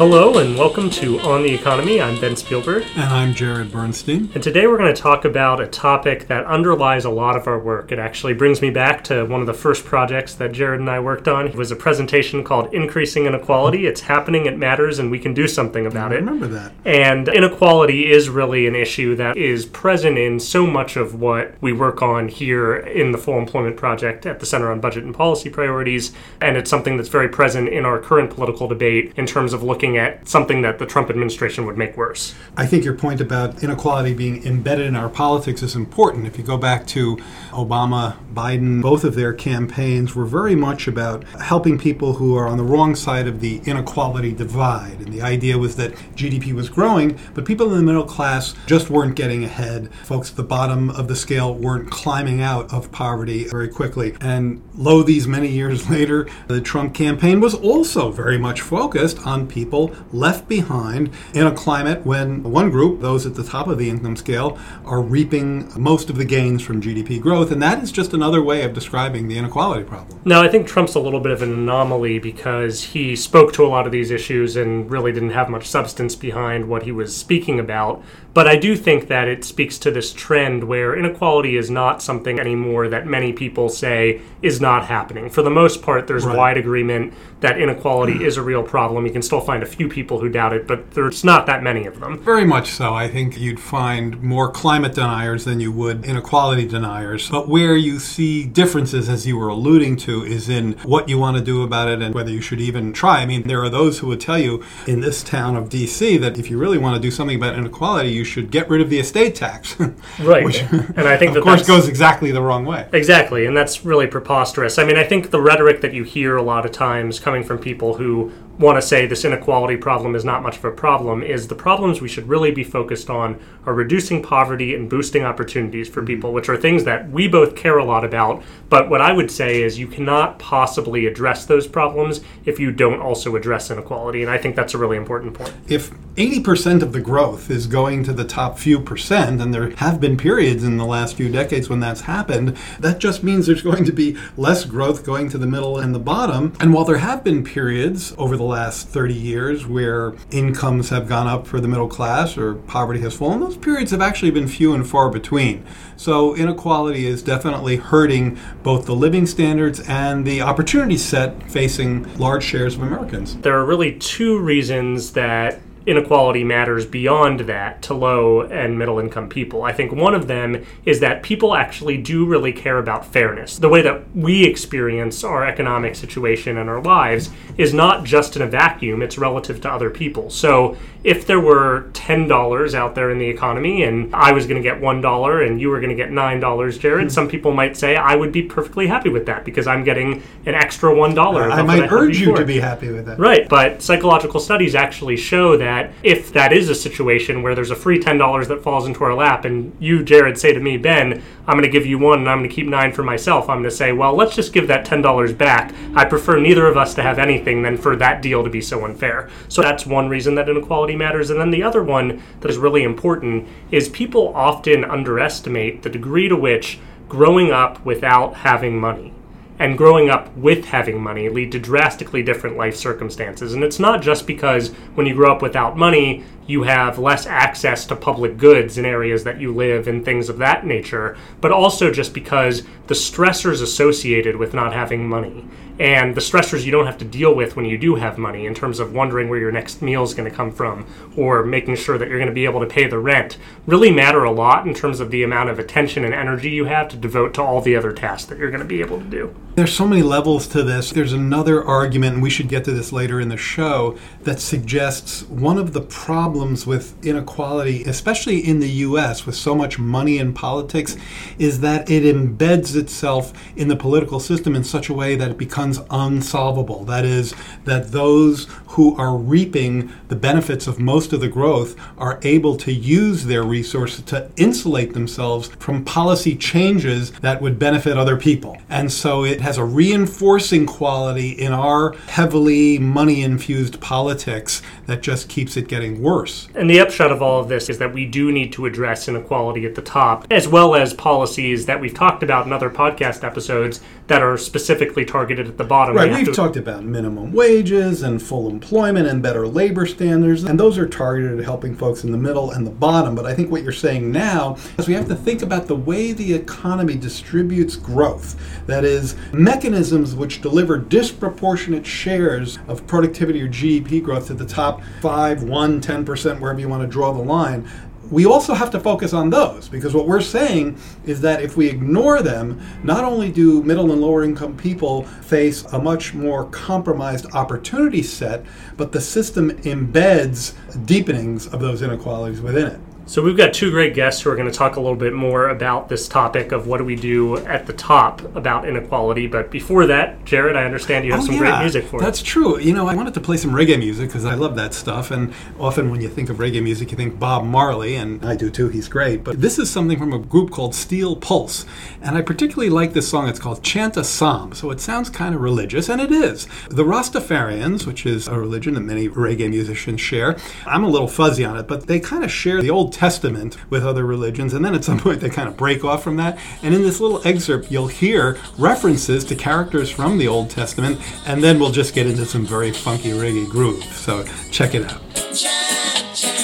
Hello and welcome to On the Economy. I'm Ben Spielberg. And I'm Jared Bernstein. And today we're going to talk about a topic that underlies a lot of our work. It actually brings me back to one of the first projects that Jared and I worked on. It was a presentation called Increasing Inequality. It's happening, it matters, and we can do something about I it. remember that. And inequality is really an issue that is present in so much of what we work on here in the Full Employment Project at the Center on Budget and Policy Priorities. And it's something that's very present in our current political debate in terms of looking at something that the Trump administration would make worse. I think your point about inequality being embedded in our politics is important. If you go back to Obama, Biden, both of their campaigns were very much about helping people who are on the wrong side of the inequality divide. And the idea was that GDP was growing, but people in the middle class just weren't getting ahead. Folks at the bottom of the scale weren't climbing out of poverty very quickly. And lo, these many years later, the Trump campaign was also very much focused on people left behind in a climate when one group, those at the top of the income scale, are reaping most of the gains from GDP growth. And that is just another way of describing the inequality problem. Now, I think Trump's a little bit of an anomaly because he spoke to a lot of these issues and really didn't have much substance behind what he was speaking about. But I do think that it speaks to this trend where inequality is not something anymore that many people say is not happening. For the most part, there's Right. wide agreement that inequality is a real problem. You can still find a few people who doubt it, but there's not that many of them. Very much so. I think you'd find more climate deniers than you would inequality deniers. But where you see differences, as you were alluding to, is in what you want to do about it and whether you should even try. I mean, there are those who would tell you in this town of D.C. that if you really want to do something about inequality, you should get rid of the estate tax. Right. Which, and I think of that course, goes exactly the wrong way. Exactly, and that's really preposterous. I mean, I think the rhetoric that you hear a lot of times coming from people who want to say this inequality problem is not much of a problem is the problems we should really be focused on are reducing poverty and boosting opportunities for mm-hmm. people, which are things that we both care a lot about. But what I would say is you cannot possibly address those problems if you don't also address inequality, and I think that's a really important point. if 80% of the growth is going to the top few percent, and there have been periods in the last few decades when that's happened, that just means there's going to be less growth going to the middle and the bottom. And while there have been periods over the last 30 years where incomes have gone up for the middle class or poverty has fallen, those periods have actually been few and far between. So inequality is definitely hurting both the living standards and the opportunity set facing large shares of Americans. there are really two reasons that inequality matters beyond that to low and middle income people. I think one of them is that people actually do really care about fairness. The way that we experience our economic situation and our lives is not just in a vacuum, it's relative to other people. So if there were $10 out there in the economy and I was going to get $1 and you were going to get $9, Jared, some people might say I would be perfectly happy with that because I'm getting an extra $1. above I might had urge you to be happy with that. Right, but psychological studies actually show that if that is a situation where there's a free $10 that falls into our lap, and you, Jared, say to me, Ben, I'm going to give you one and I'm going to keep nine for myself, I'm going to say, well, let's just give that $10 back. I prefer neither of us to have anything than for that deal to be so unfair. So that's one reason that inequality matters. And then the other one that is really important is people often underestimate the degree to which growing up without having money and growing up with having money lead to drastically different life circumstances. And it's not just because when you grow up without money, you have less access to public goods in areas that you live and things of that nature, but also just because the stressors associated with not having money and the stressors you don't have to deal with when you do have money in terms of wondering where your next meal is going to come from or making sure that you're going to be able to pay the rent really matter a lot in terms of the amount of attention and energy you have to devote to all the other tasks that you're going to be able to do. There's so many levels to this. There's another argument, and we should get to this later in the show, that suggests one of the problems with inequality, especially in the US with so much money in politics, is that it embeds itself in the political system in such a way that it becomes unsolvable. That is, that those who are reaping the benefits of most of the growth are able to use their resources to insulate themselves from policy changes that would benefit other people. And so it has a reinforcing quality in our heavily money infused politics that just keeps it getting worse. And the upshot of all of this is that we do need to address inequality at the top, as well as policies that we've talked about in other podcast episodes that are specifically targeted at the bottom. Right, we we've to... talked about minimum wages and full employment and better labor standards, and those are targeted at helping folks in the middle and the bottom. But I think what you're saying now is we have to think about the way the economy distributes growth. That is, mechanisms which deliver disproportionate shares of productivity or GDP growth to the top 5, 1, 10%, wherever you want to draw the line, we also have to focus on those because what we're saying is that if we ignore them, not only do middle and lower income people face a much more compromised opportunity set, but the system embeds deepenings of those inequalities within it. So we've got two great guests who are going to talk a little bit more about this topic of what do we do at the top about inequality. But before that, Jared, I understand you have oh, some yeah, great music for That's us. true. You know, I wanted to play some reggae music because I love that stuff. And often when you think of reggae music, you think Bob Marley, and I do too. He's great. But this is something from a group called Steel Pulse, and I particularly like this song. It's called Chant a Psalm. So it sounds kind of religious, and it is. The Rastafarians, which is a religion that many reggae musicians share, I'm a little fuzzy on it, but they kind of share the Old Testament with other religions, and then at some point they kind of break off from that. And in this little excerpt, you'll hear references to characters from the Old Testament, and then we'll just get into some very funky reggae groove. So check it out.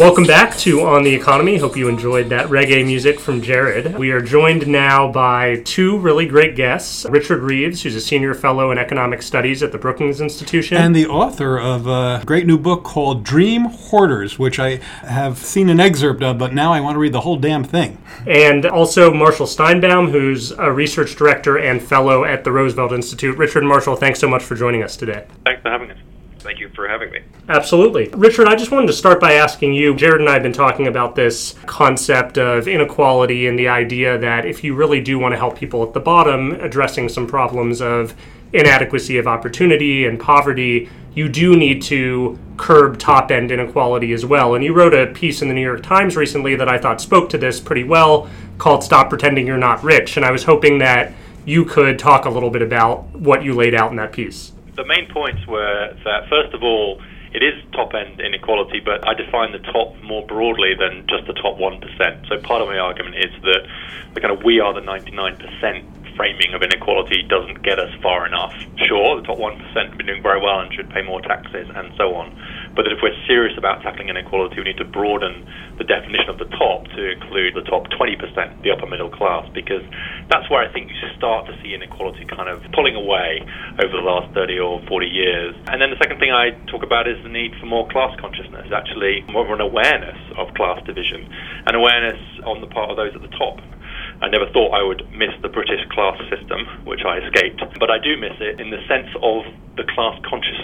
Welcome back to On the Economy. Hope you enjoyed that reggae music from Jared. We are joined now by two really great guests Richard Reeves, who's a senior fellow in economic studies at the Brookings Institution, and the author of a great new book called Dream Hoarders, which I have seen an excerpt of, but now I want to read the whole damn thing. And also Marshall Steinbaum, who's a research director and fellow at the Roosevelt Institute. Richard Marshall, thanks so much for joining us today. Thanks for having us. Thank you for having me. Absolutely. Richard, I just wanted to start by asking you Jared and I have been talking about this concept of inequality and the idea that if you really do want to help people at the bottom, addressing some problems of inadequacy of opportunity and poverty, you do need to curb top end inequality as well. And you wrote a piece in the New York Times recently that I thought spoke to this pretty well called Stop Pretending You're Not Rich. And I was hoping that you could talk a little bit about what you laid out in that piece the main points were that, first of all, it is top end inequality, but I define the top more broadly than just the top 1%. So part of my argument is that the kind of we are the 99% framing of inequality doesn't get us far enough. Sure, the top 1% have been doing very well and should pay more taxes and so on. But that if we're serious about tackling inequality, we need to broaden the definition of the top to include the top 20%, the upper middle class, because that's where I think you start to see inequality kind of pulling away over the last 30 or 40 years. And then the second thing I talk about is the need for more class consciousness, actually more of an awareness of class division, and awareness on the part of those at the top. I never thought I would miss the British class system, which I escaped, but I do miss it in the sense of the class consciousness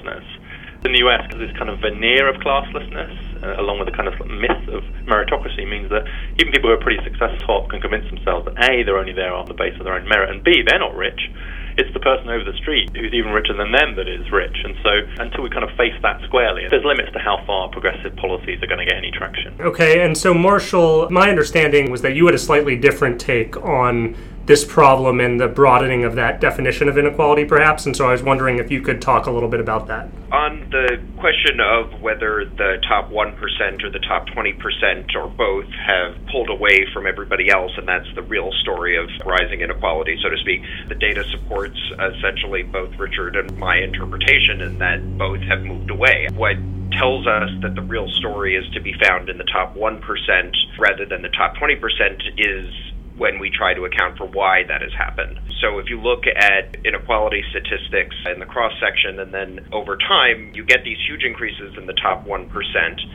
in the US, because this kind of veneer of classlessness, uh, along with the kind of myth of meritocracy, means that even people who are pretty successful can convince themselves that A, they're only there on the basis of their own merit, and B, they're not rich. It's the person over the street who's even richer than them that is rich. And so, until we kind of face that squarely, there's limits to how far progressive policies are going to get any traction. Okay, and so, Marshall, my understanding was that you had a slightly different take on this problem and the broadening of that definition of inequality, perhaps. And so I was wondering if you could talk a little bit about that. On the question of whether the top 1% or the top 20% or both have pulled away from everybody else, and that's the real story of rising inequality, so to speak, the data supports essentially both Richard and my interpretation in that both have moved away. What tells us that the real story is to be found in the top 1% rather than the top 20% is when we try to account for why that has happened. So if you look at inequality statistics in the cross section and then over time, you get these huge increases in the top 1%,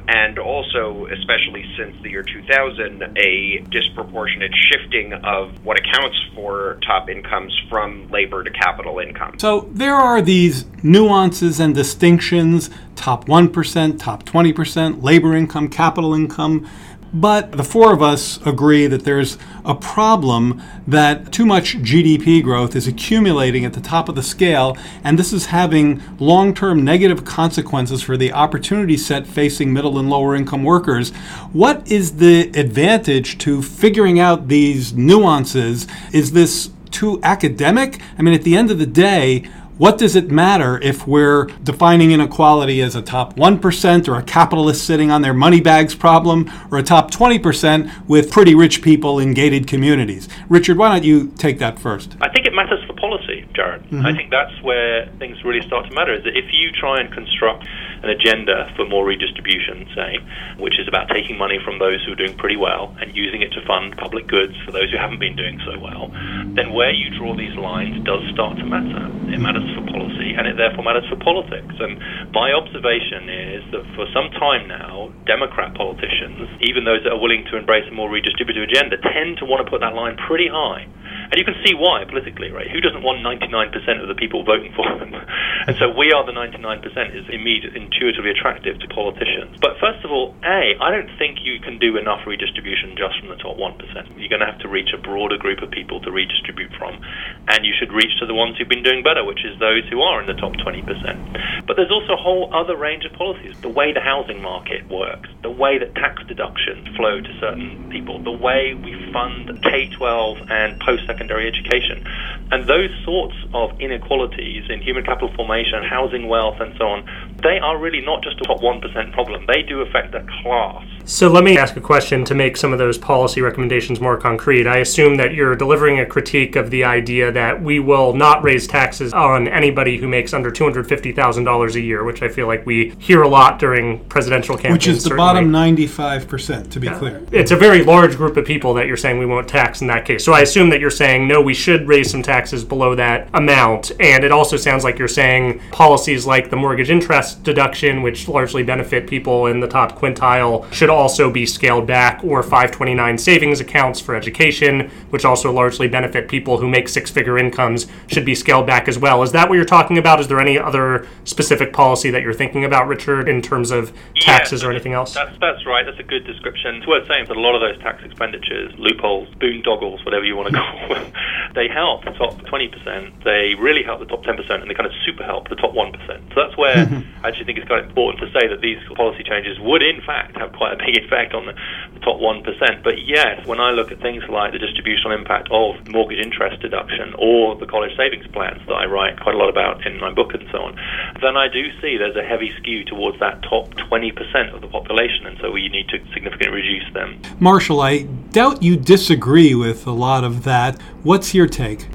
and also, especially since the year 2000, a disproportionate shifting of what accounts for top incomes from labor to capital income. So there are these nuances and distinctions top 1%, top 20%, labor income, capital income. But the four of us agree that there's a problem that too much GDP growth is accumulating at the top of the scale, and this is having long term negative consequences for the opportunity set facing middle and lower income workers. What is the advantage to figuring out these nuances? Is this too academic? I mean, at the end of the day, what does it matter if we're defining inequality as a top 1% or a capitalist sitting on their money bags problem or a top 20% with pretty rich people in gated communities? Richard, why don't you take that first? I think it matters for policy, Jared. Mm-hmm. I think that's where things really start to matter is that if you try and construct an agenda for more redistribution, say, which is about taking money from those who are doing pretty well and using it to fund public goods for those who haven't been doing so well, then where you draw these lines does start to matter. It matters for policy and it therefore matters for politics. And my observation is that for some time now, Democrat politicians, even those that are willing to embrace a more redistributive agenda, tend to want to put that line pretty high. And you can see why politically, right? Who doesn't want 99% of the people voting for them? and so we are the 99% is immediate, intuitively attractive to politicians. But first of all, A, I don't think you can do enough redistribution just from the top 1%. You're going to have to reach a broader group of people to redistribute from. And you should reach to the ones who've been doing better, which is those who are in the top 20%. But there's also a whole other range of policies. The way the housing market works, the way that tax deductions flow to certain people, the way we fund K 12 and post secondary education. And those sorts of inequalities in human capital formation, housing wealth, and so on, they are really not just a top 1% problem. They do affect the class. So let me ask a question to make some of those policy recommendations more concrete. I assume that you're delivering a critique of the idea that we will not raise taxes on anybody who makes under $250,000 a year, which I feel like we hear a lot during presidential campaigns. Which is the certainly. bottom 95%, to be yeah. clear. It's a very large group of people that you're saying we won't tax in that case. So I assume that you're saying, no, we should raise some taxes below that amount. And it also sounds like you're saying policies like the mortgage interest deduction, which largely benefit people in the top quintile, should also be scaled back, or 529 savings accounts for education, which also largely benefit people who make six figure incomes, should be scaled back as well. Is that what you're talking about? Is there any other specific policy that you're thinking about, Richard, in terms of taxes or anything else? That's, that's right. That's a good description. It's worth saying that a lot of those tax expenditures, loopholes, boondoggles, whatever you want to call them, they help the top 20%, they really help the top 10%, and they kind of super help the top 1%. So that's where I actually think it's quite important to say that these policy changes would, in fact, have quite a big effect on the, the top 1%. But yes, when I look at things like the distributional impact of mortgage interest deduction or the college savings plans that I write quite a lot about in my book and so on, then I do see there's a heavy skew towards that top 20% of the population, and so we need to significantly reduce them. Marshall, I doubt you disagree with a lot of that. What's your take?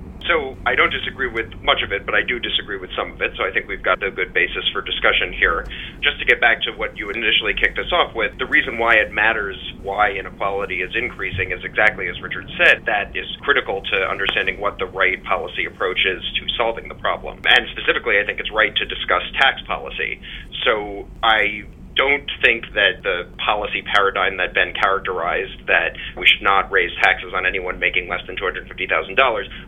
I don't disagree with much of it, but I do disagree with some of it. So I think we've got a good basis for discussion here. Just to get back to what you initially kicked us off with, the reason why it matters why inequality is increasing is exactly as Richard said. That is critical to understanding what the right policy approach is to solving the problem. And specifically, I think it's right to discuss tax policy. So I don't think that the policy paradigm that Ben characterized that we should not raise taxes on anyone making less than $250,000,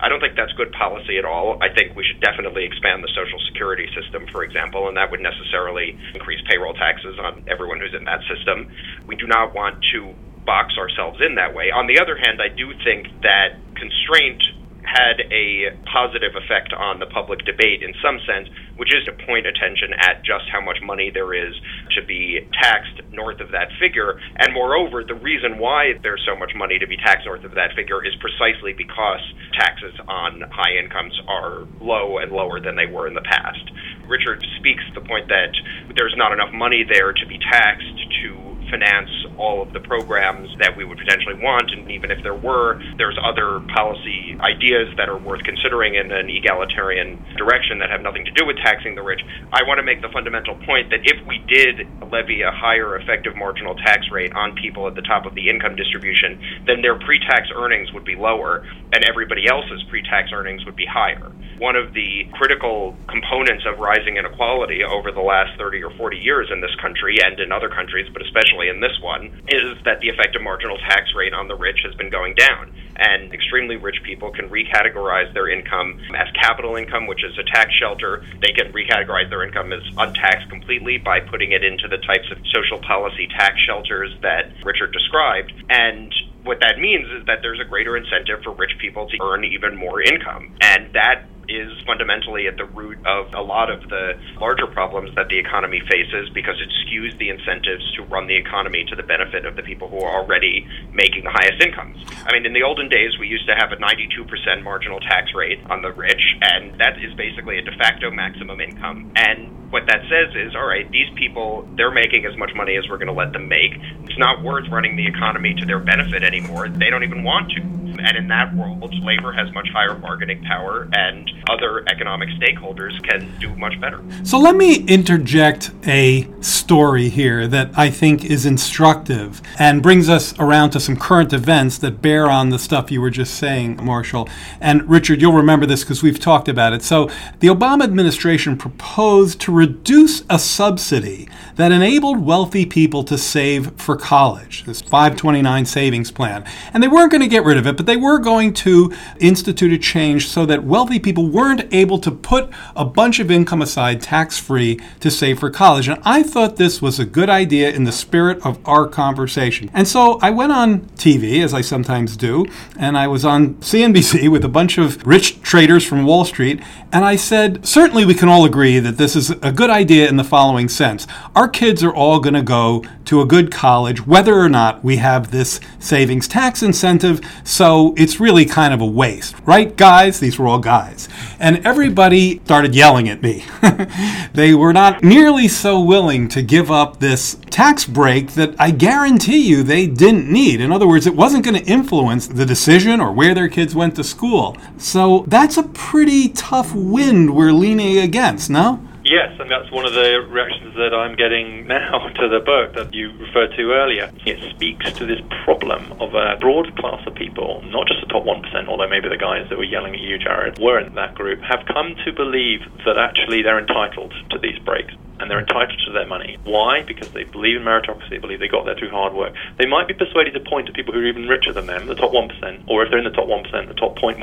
I don't think that's good policy at all. I think we should definitely expand the Social Security system, for example, and that would necessarily increase payroll taxes on everyone who's in that system. We do not want to box ourselves in that way. On the other hand, I do think that constraint had a positive effect on the public debate in some sense, which is to point attention at just how much money there is to be taxed north of that figure. And moreover, the reason why there's so much money to be taxed north of that figure is precisely because taxes on high incomes are low and lower than they were in the past. Richard speaks the point that there's not enough money there to be taxed to finance all of the programs that we would potentially want. And even if there were, there's other policy ideas that are worth considering in an egalitarian direction that have nothing to do with taxing the rich. I want to make the fundamental point that if we did levy a higher effective marginal tax rate on people at the top of the income distribution, then their pre tax earnings would be lower and everybody else's pre tax earnings would be higher. One of the critical components of rising inequality over the last 30 or 40 years in this country and in other countries, but especially in this one, is that the effective marginal tax rate on the rich has been going down. And extremely rich people can recategorize their income as capital income, which is a tax shelter. They can recategorize their income as untaxed completely by putting it into the types of social policy tax shelters that Richard described. And what that means is that there's a greater incentive for rich people to earn even more income. And that is fundamentally at the root of a lot of the larger problems that the economy faces because it skews the incentives to run the economy to the benefit of the people who are already making the highest incomes. I mean, in the olden days, we used to have a 92% marginal tax rate on the rich, and that is basically a de facto maximum income. And what that says is, all right, these people, they're making as much money as we're going to let them make. It's not worth running the economy to their benefit anymore. They don't even want to. And in that world, labor has much higher bargaining power, and other economic stakeholders can do much better. So let me interject a story here that I think is instructive and brings us around to some current events that bear on the stuff you were just saying, Marshall. And Richard, you'll remember this because we've talked about it. So the Obama administration proposed to reduce a subsidy that enabled wealthy people to save for college, this 529 savings plan. And they weren't going to get rid of it, but they were going to institute a change so that wealthy people weren't able to put a bunch of income aside tax free to save for college. And I thought this was a good idea in the spirit of our conversation. And so I went on TV, as I sometimes do, and I was on CNBC with a bunch of rich traders from Wall Street, and I said, certainly we can all agree that this is a good idea in the following sense. Our kids are all going to go to a good college, whether or not we have this savings tax incentive, so it's really kind of a waste, right, guys? These were all guys. And everybody started yelling at me. they were not nearly so willing to give up this tax break that I guarantee you they didn't need. In other words, it wasn't going to influence the decision or where their kids went to school. So that's a pretty tough wind we're leaning against, no? Yes, and that's one of the reactions that I'm getting now to the book that you referred to earlier. It speaks to this problem of a broad class of people, not just the top 1%, although maybe the guys that were yelling at you, Jared, were in that group, have come to believe that actually they're entitled to these breaks and they're entitled to their money. Why? Because they believe in meritocracy, they believe they got there through hard work. They might be persuaded to point to people who are even richer than them, the top 1%, or if they're in the top 1%, the top 0.1%.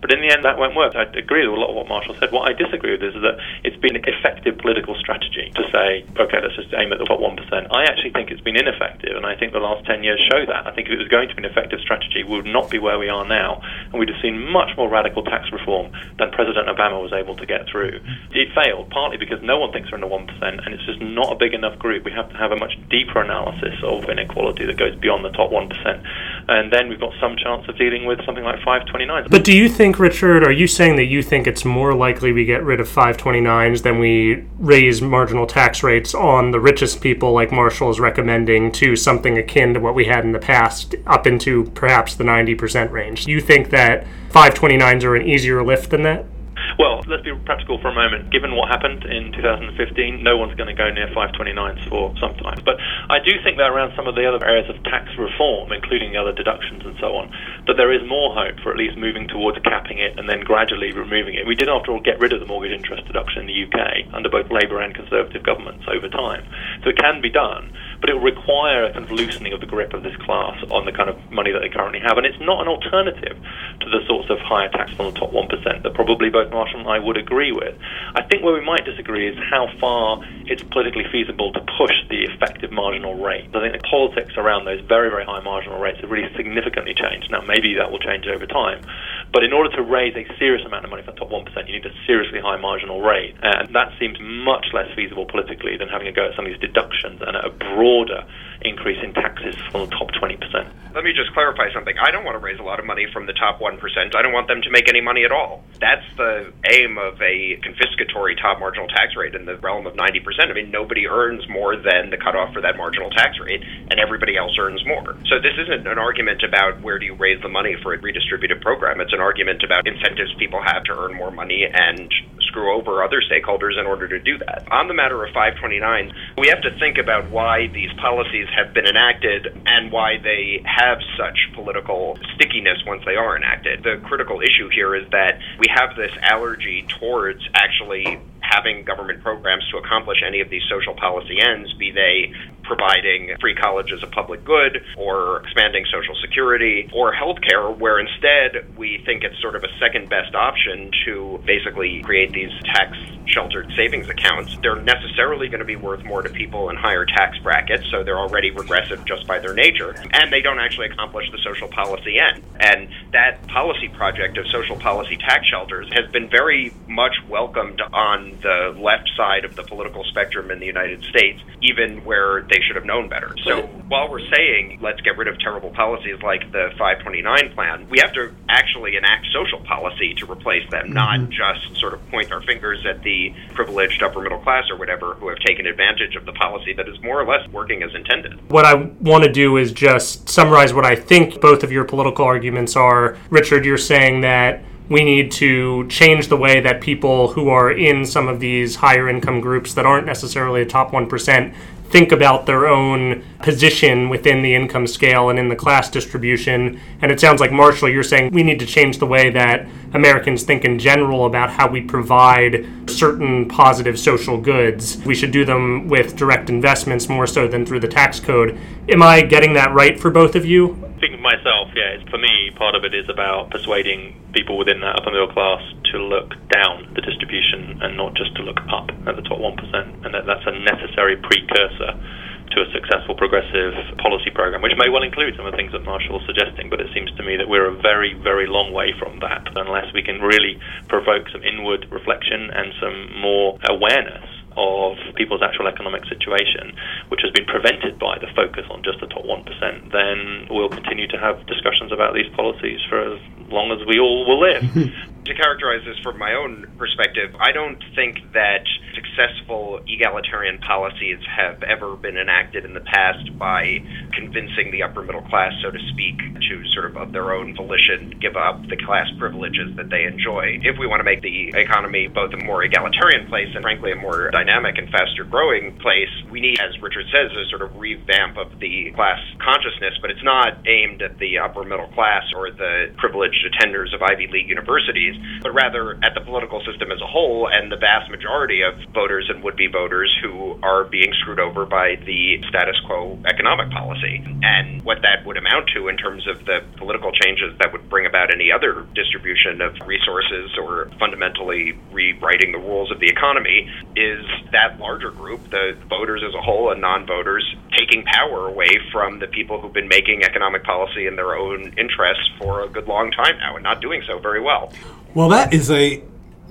But in the end, that won't work. I agree with a lot of what Marshall said. What I disagree with is that it's been an effective political strategy to say, okay, let's just aim at the top 1%. I actually think it's been ineffective, and I think the last 10 years show that. I think if it was going to be an effective strategy, we would not be where we are now, and we'd have seen much more radical tax reform than President Obama was able to get through. It failed, partly because no one thinks they're in the 1%, and it's just not a big enough group. We have to have a much deeper analysis of inequality that goes beyond the top 1%. And then we've got some chance of dealing with something like 529. But do you think, Richard, are you saying that you think it's more likely we get rid of 529s than we raise marginal tax rates on the richest people, like Marshall is recommending, to something akin to what we had in the past, up into perhaps the 90% range? You think that 529s are an easier lift than that? Well, let's be practical for a moment. Given what happened in 2015, no one's going to go near 529s for some time. But I do think that around some of the other areas of tax reform, including the other deductions and so on, that there is more hope for at least moving towards capping it and then gradually removing it. We did, after all, get rid of the mortgage interest deduction in the UK under both Labour and Conservative governments over time. So it can be done but it will require a kind of loosening of the grip of this class on the kind of money that they currently have. And it's not an alternative to the sorts of higher tax on the top 1% that probably both Marshall and I would agree with. I think where we might disagree is how far it's politically feasible to push the effective marginal rate. I think the politics around those very, very high marginal rates have really significantly changed. Now, maybe that will change over time. But in order to raise a serious amount of money for the top 1%, you need a seriously high marginal rate. And that seems much less feasible politically than having a go at some of these deductions and a broader increase in taxes for the top 20%. Let me just clarify something. I don't want to raise a lot of money from the top 1%. I don't want them to make any money at all. That's the aim of a confiscatory top marginal tax rate in the realm of 90%. I mean, nobody earns more than the cutoff for that marginal tax rate, and everybody else earns more. So this isn't an argument about where do you raise the money for a redistributive program. It's an argument about incentives people have to earn more money and screw over other stakeholders in order to do that. On the matter of 529, we have to think about why these policies have been enacted and why they have such political stickiness once they are enacted. The critical issue here is that we have this allergy towards actually having government programs to accomplish any of these social policy ends, be they providing free college as a public good or expanding social security or healthcare, where instead we think it's sort of a second best option to basically create these tax sheltered savings accounts. They're necessarily going to be worth more to people in higher tax brackets, so they're already regressive just by their nature, and they don't actually accomplish the social policy end. And that policy project of social policy tax shelters has been very much welcomed on the left side of the political spectrum in the United States, even where they should have known better. So while we're saying let's get rid of terrible policies like the 529 plan, we have to actually enact social policy to replace them, mm-hmm. not just sort of point our fingers at the privileged upper middle class or whatever who have taken advantage of the policy that is more or less working as intended. What I want to do is just summarize what I think both of your political arguments are. Richard, you're saying that we need to change the way that people who are in some of these higher income groups that aren't necessarily the top 1% think about their own position within the income scale and in the class distribution. And it sounds like, Marshall, you're saying we need to change the way that Americans think in general about how we provide certain positive social goods. We should do them with direct investments more so than through the tax code. Am I getting that right for both of you? Speaking for myself, yeah, for me, part of it is about persuading people within that upper middle class to look down the distribution and not just to look up at the top 1%, and that that's a necessary precursor to a successful progressive policy program, which may well include some of the things that Marshall is suggesting, but it seems to me that we're a very, very long way from that unless we can really provoke some inward reflection and some more awareness of people's actual economic situation, which has been prevented by the focus on just the top 1%, then we'll continue to have discussions about these policies for as long as we all will live. to characterize this from my own perspective, I don't think that successful egalitarian policies have ever been enacted in the past by convincing the upper middle class, so to speak, to sort of of their own volition give up the class privileges that they enjoy. If we want to make the economy both a more egalitarian place and frankly a more dynamic and faster growing place, we need, as Richard says, a sort of revamp of the class consciousness, but it's not aimed at the upper middle class or the privileged attenders of Ivy League universities but rather at the political system as a whole and the vast majority of voters and would be voters who are being screwed over by the status quo economic policy. And what that would amount to in terms of the political changes that would bring about any other distribution of resources or fundamentally rewriting the rules of the economy is that larger group, the voters as a whole and non voters, taking power away from the people who've been making economic policy in their own interests for a good long time now and not doing so very well. Well, that is a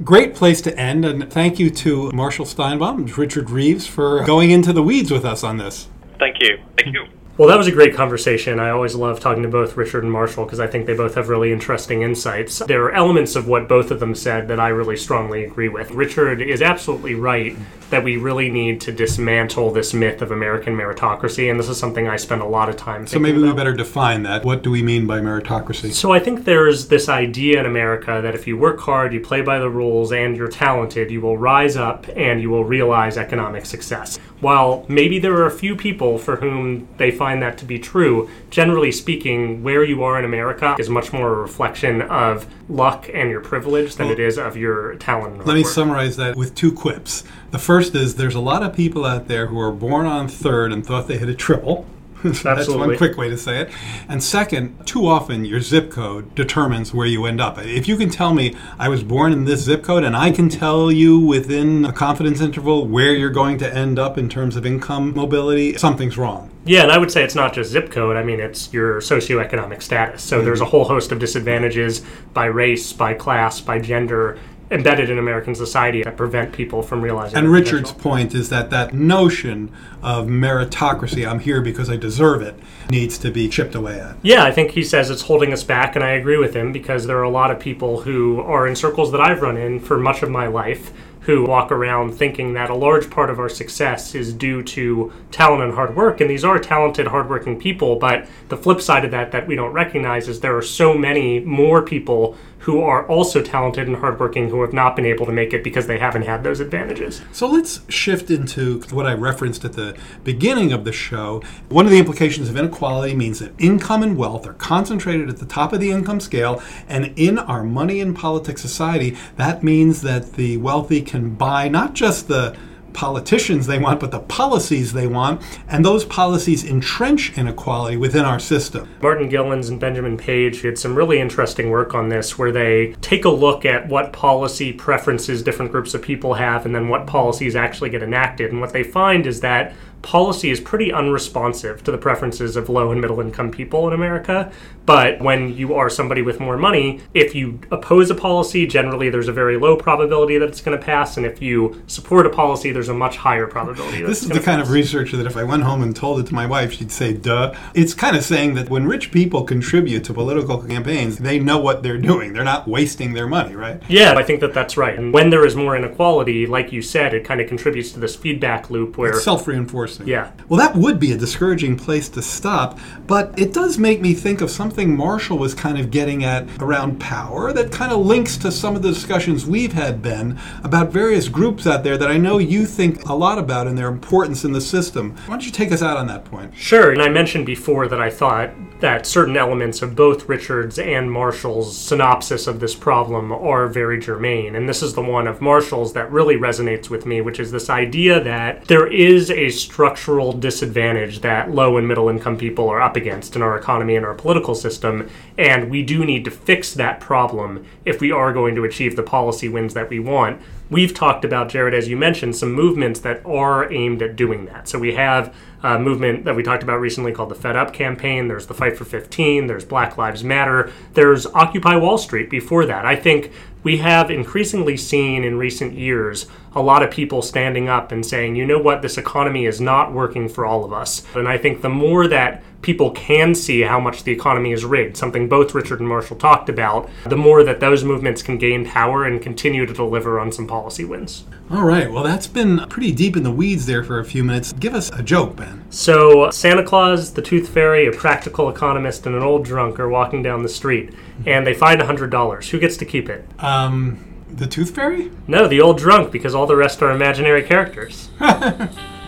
great place to end. And thank you to Marshall Steinbaum and Richard Reeves for going into the weeds with us on this. Thank you. Thank you. Well, that was a great conversation. I always love talking to both Richard and Marshall because I think they both have really interesting insights. There are elements of what both of them said that I really strongly agree with. Richard is absolutely right that we really need to dismantle this myth of American meritocracy, and this is something I spend a lot of time. So maybe about. we better define that. What do we mean by meritocracy? So I think there's this idea in America that if you work hard, you play by the rules, and you're talented, you will rise up and you will realize economic success. While maybe there are a few people for whom they find that to be true, generally speaking, where you are in America is much more a reflection of luck and your privilege than well, it is of your talent. Let me summarize that with two quips. The first is there's a lot of people out there who are born on third and thought they hit a triple. That's one quick way to say it. And second, too often your zip code determines where you end up. If you can tell me I was born in this zip code and I can tell you within a confidence interval where you're going to end up in terms of income mobility, something's wrong Yeah, and I would say it's not just zip code. I mean, it's your socioeconomic status. So mm-hmm. there's a whole host of disadvantages by race, by class, by gender embedded in American society that prevent people from realizing. And Richard's potential. point is that that notion of meritocracy, I'm here because I deserve it, needs to be chipped away at. Yeah, I think he says it's holding us back, and I agree with him because there are a lot of people who are in circles that I've run in for much of my life who walk around thinking that a large part of our success is due to talent and hard work. And these are talented, hardworking people, but the flip side of that that we don't recognize is there are so many more people who are also talented and hardworking who have not been able to make it because they haven't had those advantages. So let's shift into what I referenced at the beginning of the show. One of the implications of inequality means that income and wealth are concentrated at the top of the income scale, and in our money and politics society, that means that the wealthy can buy not just the politicians they want, but the policies they want, and those policies entrench inequality within our system. Martin Gilens and Benjamin Page did some really interesting work on this where they take a look at what policy preferences different groups of people have and then what policies actually get enacted. And what they find is that policy is pretty unresponsive to the preferences of low and middle income people in America. But when you are somebody with more money, if you oppose a policy, generally there's a very low probability that it's going to pass. And if you support a policy, there's a much higher probability that This it's is the gonna kind of research that if I went home and told it to my wife, she'd say, duh. It's kind of saying that when rich people contribute to political campaigns, they know what they're doing. They're not wasting their money, right? Yeah, I think that that's right. And when there is more inequality, like you said, it kind of contributes to this feedback loop where Self reinforcing. Yeah. Well, that would be a discouraging place to stop, but it does make me think of something Marshall was kind of getting at around power that kind of links to some of the discussions we've had, Ben, about various groups out there that I know you think a lot about and their importance in the system. Why don't you take us out on that point? Sure, and I mentioned before that I thought that certain elements of both Richard's and Marshall's synopsis of this problem are very germane. And this is the one of Marshall's that really resonates with me, which is this idea that there is a structural disadvantage that low and middle income people are up against in our economy and our political system. And we do need to fix that problem if we are going to achieve the policy wins that we want. We've talked about, Jared, as you mentioned, some movements that are aimed at doing that. So we have a movement that we talked about recently called the Fed Up campaign. There's the Fight for 15. There's Black Lives Matter. There's Occupy Wall Street before that. I think we have increasingly seen in recent years a lot of people standing up and saying, you know what, this economy is not working for all of us. And I think the more that people can see how much the economy is rigged, something both Richard and Marshall talked about, the more that those movements can gain power and continue to deliver on some policy wins. All right, well, that's been pretty deep in the weeds there for a few minutes. Give us a joke, Ben. So, Santa Claus, the Tooth Fairy, a practical economist, and an old drunk are walking down the street, and they find $100. Who gets to keep it? Uh, Um, the Tooth Fairy? No, the old drunk, because all the rest are imaginary characters.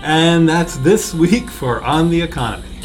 And that's this week for On the Economy.